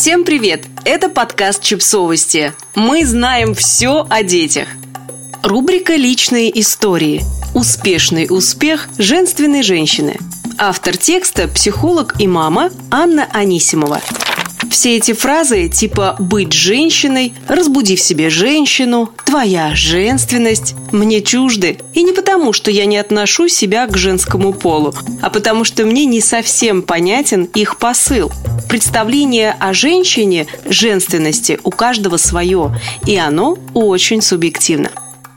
Всем привет! Это подкаст «Чипсовости». Мы знаем все о детях. Рубрика «Личные истории». Успешный успех женственной женщины. Автор текста – психолог и мама Анна Анисимова. Все эти фразы типа «быть женщиной», «разбуди в себе женщину», «твоя женственность» мне чужды. И не потому, что я не отношу себя к женскому полу, а потому что мне не совсем понятен их посыл. Представление о женщине, женственности у каждого свое, и оно очень субъективно.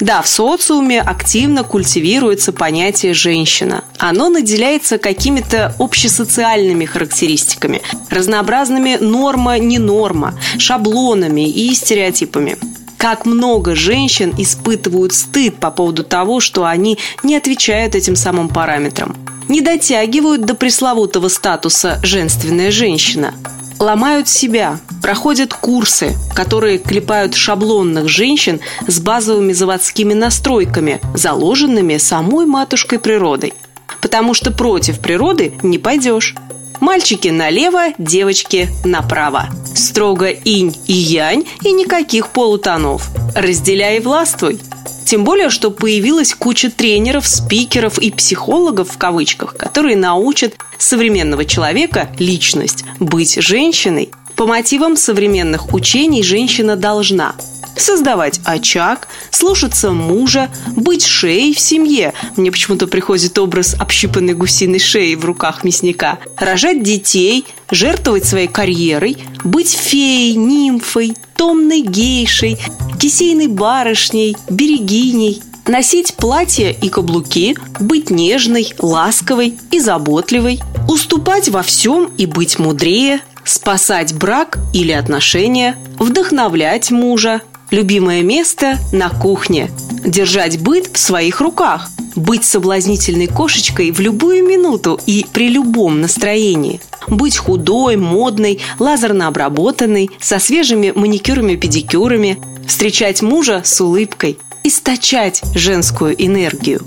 Да, в социуме активно культивируется понятие «женщина». Оно наделяется какими-то общесоциальными характеристиками, разнообразными норма-не норма, шаблонами и стереотипами. Как много женщин испытывают стыд по поводу того, что они не отвечают этим самым параметрам. Не дотягивают до пресловутого статуса «женственная женщина», ломают себя, проходят курсы, которые клепают шаблонных женщин с базовыми заводскими настройками, заложенными самой матушкой природой. Потому что против природы не пойдешь. Мальчики налево, девочки направо. Строго инь и янь и никаких полутонов. Разделяй и властвуй. Тем более, что появилась куча тренеров, спикеров и психологов в кавычках, которые научат современного человека, личность, быть женщиной. По мотивам современных учений женщина должна создавать очаг, слушаться мужа, быть шеей в семье. Мне почему-то приходит образ общипанной гусиной шеи в руках мясника. Рожать детей, жертвовать своей карьерой, быть феей, нимфой, томной гейшей, кисейной барышней, берегиней, носить платья и каблуки, быть нежной, ласковой и заботливой, уступать во всем и быть мудрее, спасать брак или отношения, вдохновлять мужа, любимое место на кухне, держать быт в своих руках, быть соблазнительной кошечкой в любую минуту и при любом настроении – быть худой, модной, лазерно обработанной, со свежими маникюрами-педикюрами, встречать мужа с улыбкой, источать женскую энергию,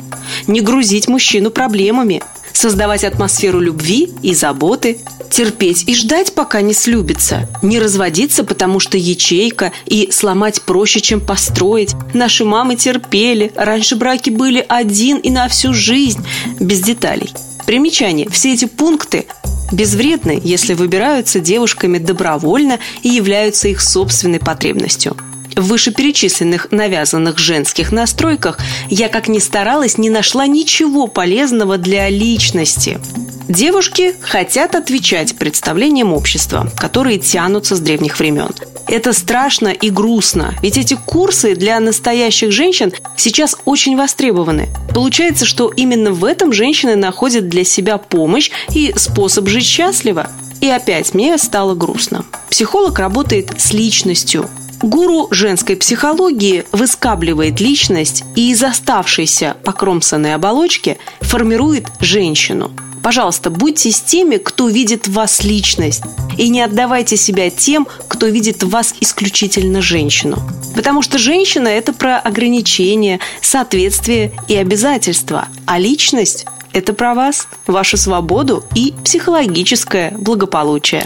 не грузить мужчину проблемами, создавать атмосферу любви и заботы, терпеть и ждать, пока не слюбится, не разводиться, потому что ячейка, и сломать проще, чем построить. Наши мамы терпели, раньше браки были один и на всю жизнь, без деталей. Примечание. Все эти пункты безвредны, если выбираются девушками добровольно и являются их собственной потребностью. В вышеперечисленных навязанных женских настройках я, как ни старалась, не нашла ничего полезного для личности. Девушки хотят отвечать представлениям общества, которые тянутся с древних времен. Это страшно и грустно, ведь эти курсы для настоящих женщин сейчас очень востребованы. Получается, что именно в этом женщины находят для себя помощь и способ жить счастливо. И опять мне стало грустно. Психолог работает с личностью, Гуру женской психологии выскабливает личность и из оставшейся покромсанной оболочки формирует женщину. Пожалуйста, будьте с теми, кто видит в вас личность, и не отдавайте себя тем, кто видит в вас исключительно женщину. Потому что женщина – это про ограничения, соответствие и обязательства, а личность – это про вас, вашу свободу и психологическое благополучие.